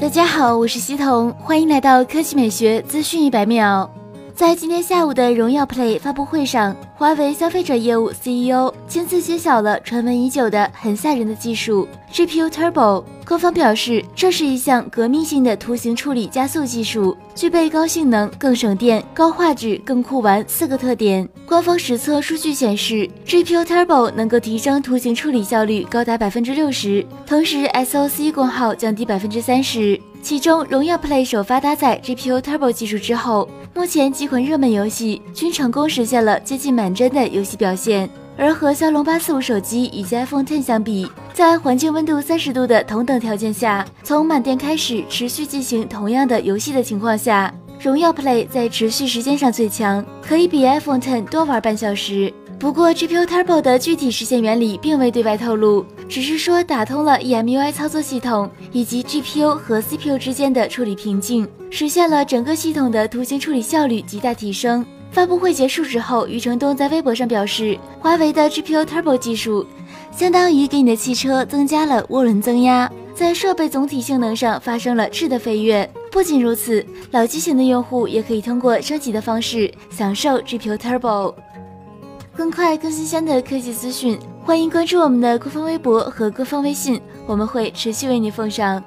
大家好，我是西彤，欢迎来到科技美学资讯一百秒。在今天下午的荣耀 Play 发布会上，华为消费者业务 CEO 亲自揭晓了传闻已久的很吓人的技术 GPU Turbo。官方表示，这是一项革命性的图形处理加速技术，具备高性能、更省电、高画质、更酷玩四个特点。官方实测数据显示，GPU Turbo 能够提升图形处理效率高达百分之六十，同时 SoC 功耗降低百分之三十。其中，荣耀 Play 首发搭载 GPU Turbo 技术之后，目前几款热门游戏均成功实现了接近满真的游戏表现。而和骁龙八四五手机以及 iPhone Ten 相比，在环境温度三十度的同等条件下，从满电开始持续进行同样的游戏的情况下，荣耀 Play 在持续时间上最强，可以比 iPhone Ten 多玩半小时。不过，GPU Turbo 的具体实现原理并未对外透露，只是说打通了 EMUI 操作系统以及 GPU 和 CPU 之间的处理瓶颈，实现了整个系统的图形处理效率极大提升。发布会结束之后，余承东在微博上表示，华为的 GPU Turbo 技术相当于给你的汽车增加了涡轮增压，在设备总体性能上发生了质的飞跃。不仅如此，老机型的用户也可以通过升级的方式享受 GPU Turbo。更快、更新鲜的科技资讯，欢迎关注我们的官方微博和官方微信，我们会持续为你奉上。